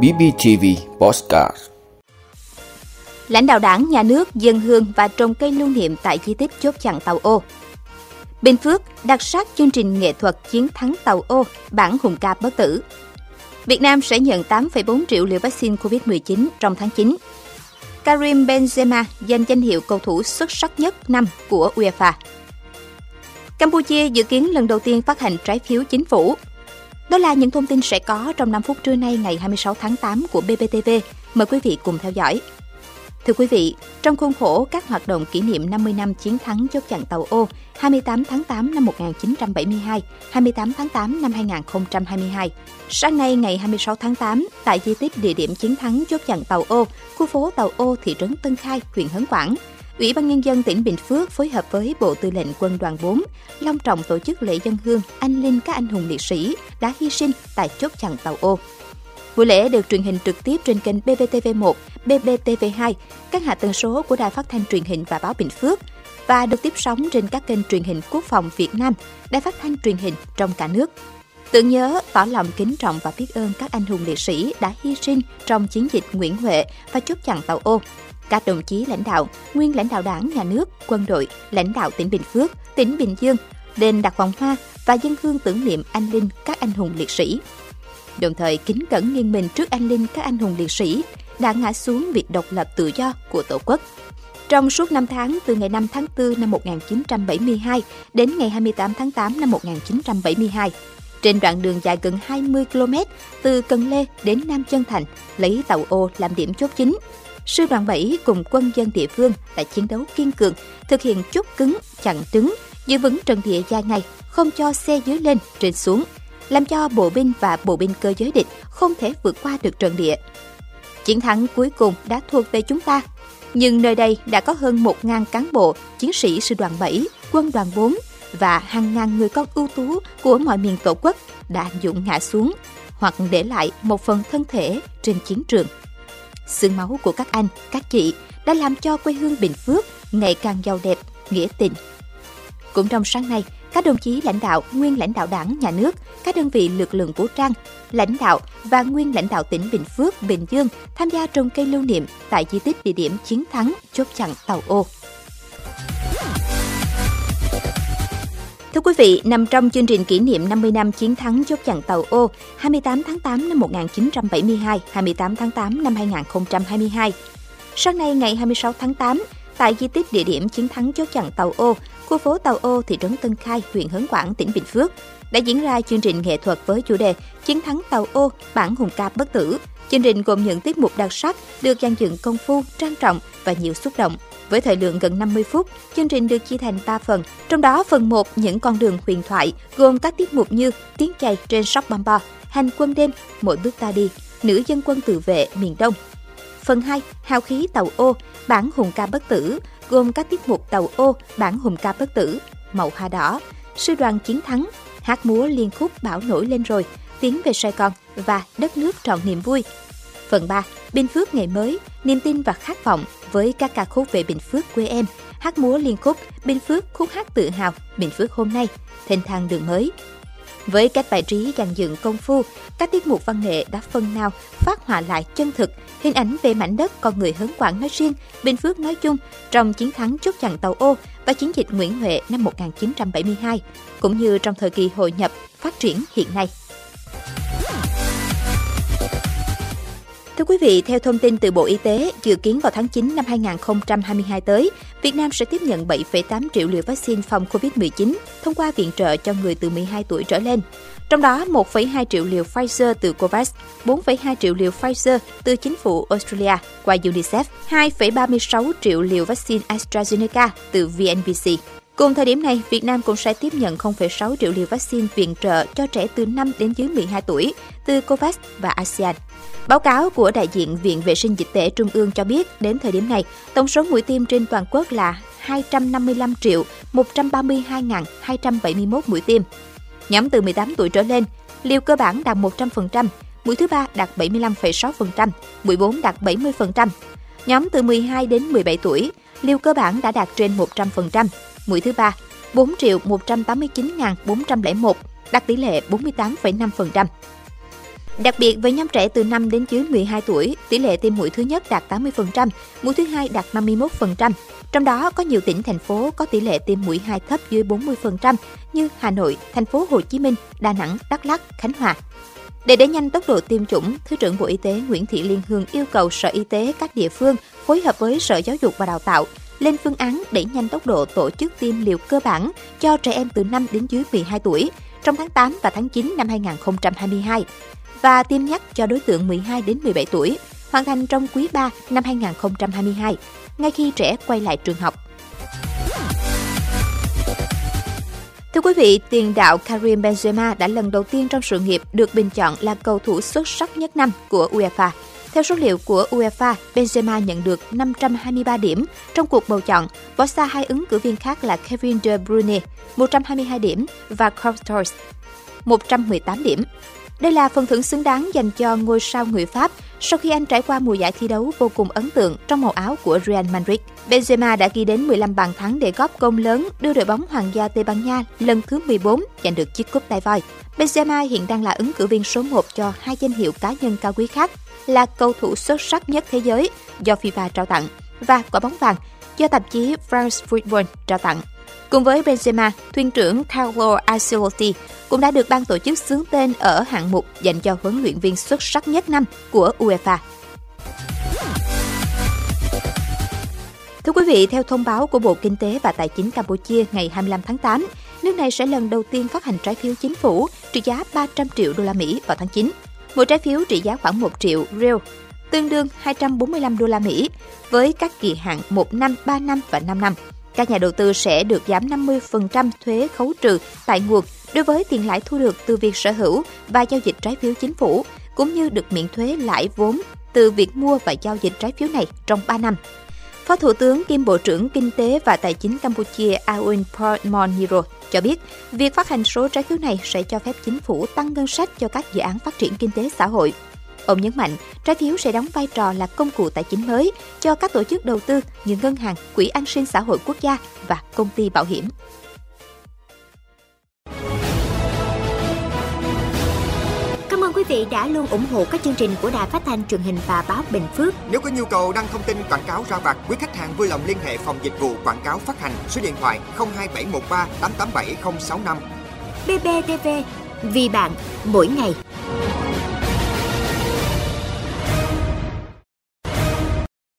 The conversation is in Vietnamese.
BBTV Postcard Lãnh đạo đảng, nhà nước, dân hương và trồng cây lưu niệm tại di tích chốt chặn tàu ô. Bình Phước đặc sắc chương trình nghệ thuật chiến thắng tàu ô bản hùng ca bất tử. Việt Nam sẽ nhận 8,4 triệu liều vaccine COVID-19 trong tháng 9. Karim Benzema giành danh hiệu cầu thủ xuất sắc nhất năm của UEFA. Campuchia dự kiến lần đầu tiên phát hành trái phiếu chính phủ. Đó là những thông tin sẽ có trong 5 phút trưa nay ngày 26 tháng 8 của BBTV. Mời quý vị cùng theo dõi. Thưa quý vị, trong khuôn khổ các hoạt động kỷ niệm 50 năm chiến thắng chốt chặn tàu ô 28 tháng 8 năm 1972, 28 tháng 8 năm 2022, sáng nay ngày 26 tháng 8, tại di tích địa điểm chiến thắng chốt chặn tàu ô, khu phố tàu ô thị trấn Tân Khai, huyện Hớn Quảng, Ủy ban Nhân dân tỉnh Bình Phước phối hợp với Bộ Tư lệnh Quân đoàn 4 long trọng tổ chức lễ dân hương anh linh các anh hùng liệt sĩ đã hy sinh tại chốt chặn tàu ô. Buổi lễ được truyền hình trực tiếp trên kênh BBTV1, BBTV2, các hạ tần số của Đài Phát thanh Truyền hình và Báo Bình Phước và được tiếp sóng trên các kênh truyền hình Quốc phòng Việt Nam, Đài Phát thanh Truyền hình trong cả nước. Tưởng nhớ, tỏ lòng kính trọng và biết ơn các anh hùng liệt sĩ đã hy sinh trong chiến dịch Nguyễn Huệ và chốt chặn tàu ô. Các đồng chí lãnh đạo, nguyên lãnh đạo đảng, nhà nước, quân đội, lãnh đạo tỉnh Bình Phước, tỉnh Bình Dương, đền đặt vòng hoa và dân hương tưởng niệm anh linh các anh hùng liệt sĩ đồng thời kính cẩn nghiêng mình trước anh linh các anh hùng liệt sĩ đã ngã xuống vì độc lập tự do của Tổ quốc. Trong suốt 5 tháng từ ngày 5 tháng 4 năm 1972 đến ngày 28 tháng 8 năm 1972, trên đoạn đường dài gần 20 km từ Cần Lê đến Nam Chân Thành, lấy tàu ô làm điểm chốt chính. Sư đoàn 7 cùng quân dân địa phương đã chiến đấu kiên cường, thực hiện chốt cứng, chặn đứng, giữ vững trận địa dài ngày, không cho xe dưới lên, trên xuống, làm cho bộ binh và bộ binh cơ giới địch không thể vượt qua được trận địa. Chiến thắng cuối cùng đã thuộc về chúng ta, nhưng nơi đây đã có hơn 1.000 cán bộ, chiến sĩ sư đoàn 7, quân đoàn 4 và hàng ngàn người con ưu tú của mọi miền tổ quốc đã dũng ngã xuống hoặc để lại một phần thân thể trên chiến trường xương máu của các anh, các chị đã làm cho quê hương Bình Phước ngày càng giàu đẹp, nghĩa tình. Cũng trong sáng nay, các đồng chí lãnh đạo, nguyên lãnh đạo đảng, nhà nước, các đơn vị lực lượng vũ trang, lãnh đạo và nguyên lãnh đạo tỉnh Bình Phước, Bình Dương tham gia trồng cây lưu niệm tại di tích địa điểm chiến thắng chốt chặn tàu ô. Thưa quý vị, nằm trong chương trình kỷ niệm 50 năm chiến thắng chốt chặn tàu ô 28 tháng 8 năm 1972, 28 tháng 8 năm 2022. Sáng nay ngày 26 tháng 8, tại di tích địa điểm chiến thắng chốt chặn tàu ô, khu phố Tàu Ô, thị trấn Tân Khai, huyện Hớn Quảng, tỉnh Bình Phước đã diễn ra chương trình nghệ thuật với chủ đề Chiến thắng Tàu Ô, bản hùng ca bất tử. Chương trình gồm những tiết mục đặc sắc được dàn dựng công phu, trang trọng và nhiều xúc động. Với thời lượng gần 50 phút, chương trình được chia thành 3 phần. Trong đó, phần 1 những con đường huyền thoại gồm các tiết mục như Tiếng chày trên sóc bamba, Hành quân đêm, Mỗi bước ta đi, Nữ dân quân tự vệ miền Đông. Phần 2, Hào khí tàu ô, bản hùng ca bất tử gồm các tiết mục tàu ô, bản hùng ca bất tử, màu hoa đỏ, sư đoàn chiến thắng, hát múa liên khúc bão nổi lên rồi, tiến về Sài Gòn và đất nước trọn niềm vui. Phần 3, Bình Phước ngày mới, niềm tin và khát vọng với các ca khúc về Bình Phước quê em, hát múa liên khúc Bình Phước khúc hát tự hào Bình Phước hôm nay, thênh thang đường mới, với cách bài trí dàn dựng công phu, các tiết mục văn nghệ đã phần nào phát họa lại chân thực hình ảnh về mảnh đất con người Hớn Quảng nói riêng, Bình Phước nói chung trong chiến thắng chốt chặn tàu ô và chiến dịch Nguyễn Huệ năm 1972, cũng như trong thời kỳ hội nhập, phát triển hiện nay. Thưa quý vị, theo thông tin từ Bộ Y tế, dự kiến vào tháng 9 năm 2022 tới, Việt Nam sẽ tiếp nhận 7,8 triệu liều vaccine phòng COVID-19 thông qua viện trợ cho người từ 12 tuổi trở lên. Trong đó, 1,2 triệu liều Pfizer từ COVAX, 4,2 triệu liều Pfizer từ chính phủ Australia qua UNICEF, 2,36 triệu liều vaccine AstraZeneca từ VNVC. Cùng thời điểm này, Việt Nam cũng sẽ tiếp nhận 0,6 triệu liều vaccine viện trợ cho trẻ từ 5 đến dưới 12 tuổi từ COVAX và ASEAN. Báo cáo của đại diện Viện Vệ sinh Dịch tễ Trung ương cho biết, đến thời điểm này, tổng số mũi tiêm trên toàn quốc là 255 triệu 132.271 mũi tiêm. Nhóm từ 18 tuổi trở lên, liều cơ bản đạt 100%, mũi thứ ba đạt 75,6%, mũi 4 đạt 70%. Nhóm từ 12 đến 17 tuổi, liều cơ bản đã đạt trên 100%, mũi thứ ba 4 triệu 189.401, đạt tỷ lệ 48,5%. Đặc biệt với nhóm trẻ từ 5 đến dưới 12 tuổi, tỷ lệ tiêm mũi thứ nhất đạt 80%, mũi thứ hai đạt 51%. Trong đó có nhiều tỉnh thành phố có tỷ lệ tiêm mũi 2 thấp dưới 40% như Hà Nội, thành phố Hồ Chí Minh, Đà Nẵng, Đắk Lắk, Khánh Hòa. Để đẩy nhanh tốc độ tiêm chủng, Thứ trưởng Bộ Y tế Nguyễn Thị Liên Hương yêu cầu Sở Y tế các địa phương phối hợp với Sở Giáo dục và Đào tạo lên phương án đẩy nhanh tốc độ tổ chức tiêm liều cơ bản cho trẻ em từ 5 đến dưới 12 tuổi trong tháng 8 và tháng 9 năm 2022 và tiêm nhắc cho đối tượng 12 đến 17 tuổi, hoàn thành trong quý 3 năm 2022, ngay khi trẻ quay lại trường học. Thưa quý vị, tiền đạo Karim Benzema đã lần đầu tiên trong sự nghiệp được bình chọn là cầu thủ xuất sắc nhất năm của UEFA. Theo số liệu của UEFA, Benzema nhận được 523 điểm trong cuộc bầu chọn, bỏ xa hai ứng cử viên khác là Kevin De Bruyne 122 điểm và Courtois 118 điểm. Đây là phần thưởng xứng đáng dành cho ngôi sao người Pháp sau khi anh trải qua mùa giải thi đấu vô cùng ấn tượng trong màu áo của Real Madrid. Benzema đã ghi đến 15 bàn thắng để góp công lớn đưa đội bóng Hoàng gia Tây Ban Nha lần thứ 14 giành được chiếc cúp tay voi. Benzema hiện đang là ứng cử viên số 1 cho hai danh hiệu cá nhân cao quý khác, là cầu thủ xuất sắc nhất thế giới do FIFA trao tặng và quả bóng vàng do tạp chí France Football trao tặng. Cùng với Benzema, thuyền trưởng Carlo Ancelotti cũng đã được ban tổ chức xướng tên ở hạng mục dành cho huấn luyện viên xuất sắc nhất năm của UEFA. Thưa quý vị, theo thông báo của Bộ Kinh tế và Tài chính Campuchia ngày 25 tháng 8, nước này sẽ lần đầu tiên phát hành trái phiếu chính phủ trị giá 300 triệu đô la Mỹ vào tháng 9. Mỗi trái phiếu trị giá khoảng 1 triệu riel, tương đương 245 đô la Mỹ, với các kỳ hạn 1 năm, 3 năm và 5 năm. Các nhà đầu tư sẽ được giảm 50% thuế khấu trừ tại nguồn đối với tiền lãi thu được từ việc sở hữu và giao dịch trái phiếu chính phủ, cũng như được miễn thuế lãi vốn từ việc mua và giao dịch trái phiếu này trong 3 năm. Phó Thủ tướng kiêm Bộ trưởng Kinh tế và Tài chính Campuchia Aoun Portmoniro cho biết, việc phát hành số trái phiếu này sẽ cho phép chính phủ tăng ngân sách cho các dự án phát triển kinh tế xã hội. Ông nhấn mạnh, trái phiếu sẽ đóng vai trò là công cụ tài chính mới cho các tổ chức đầu tư như ngân hàng, quỹ an sinh xã hội quốc gia và công ty bảo hiểm. Cảm ơn quý vị đã luôn ủng hộ các chương trình của Đài Phát thanh truyền hình và báo Bình Phước. Nếu có nhu cầu đăng thông tin quảng cáo ra vặt, quý khách hàng vui lòng liên hệ phòng dịch vụ quảng cáo phát hành số điện thoại 02713 887065. BBTV, vì bạn, mỗi ngày.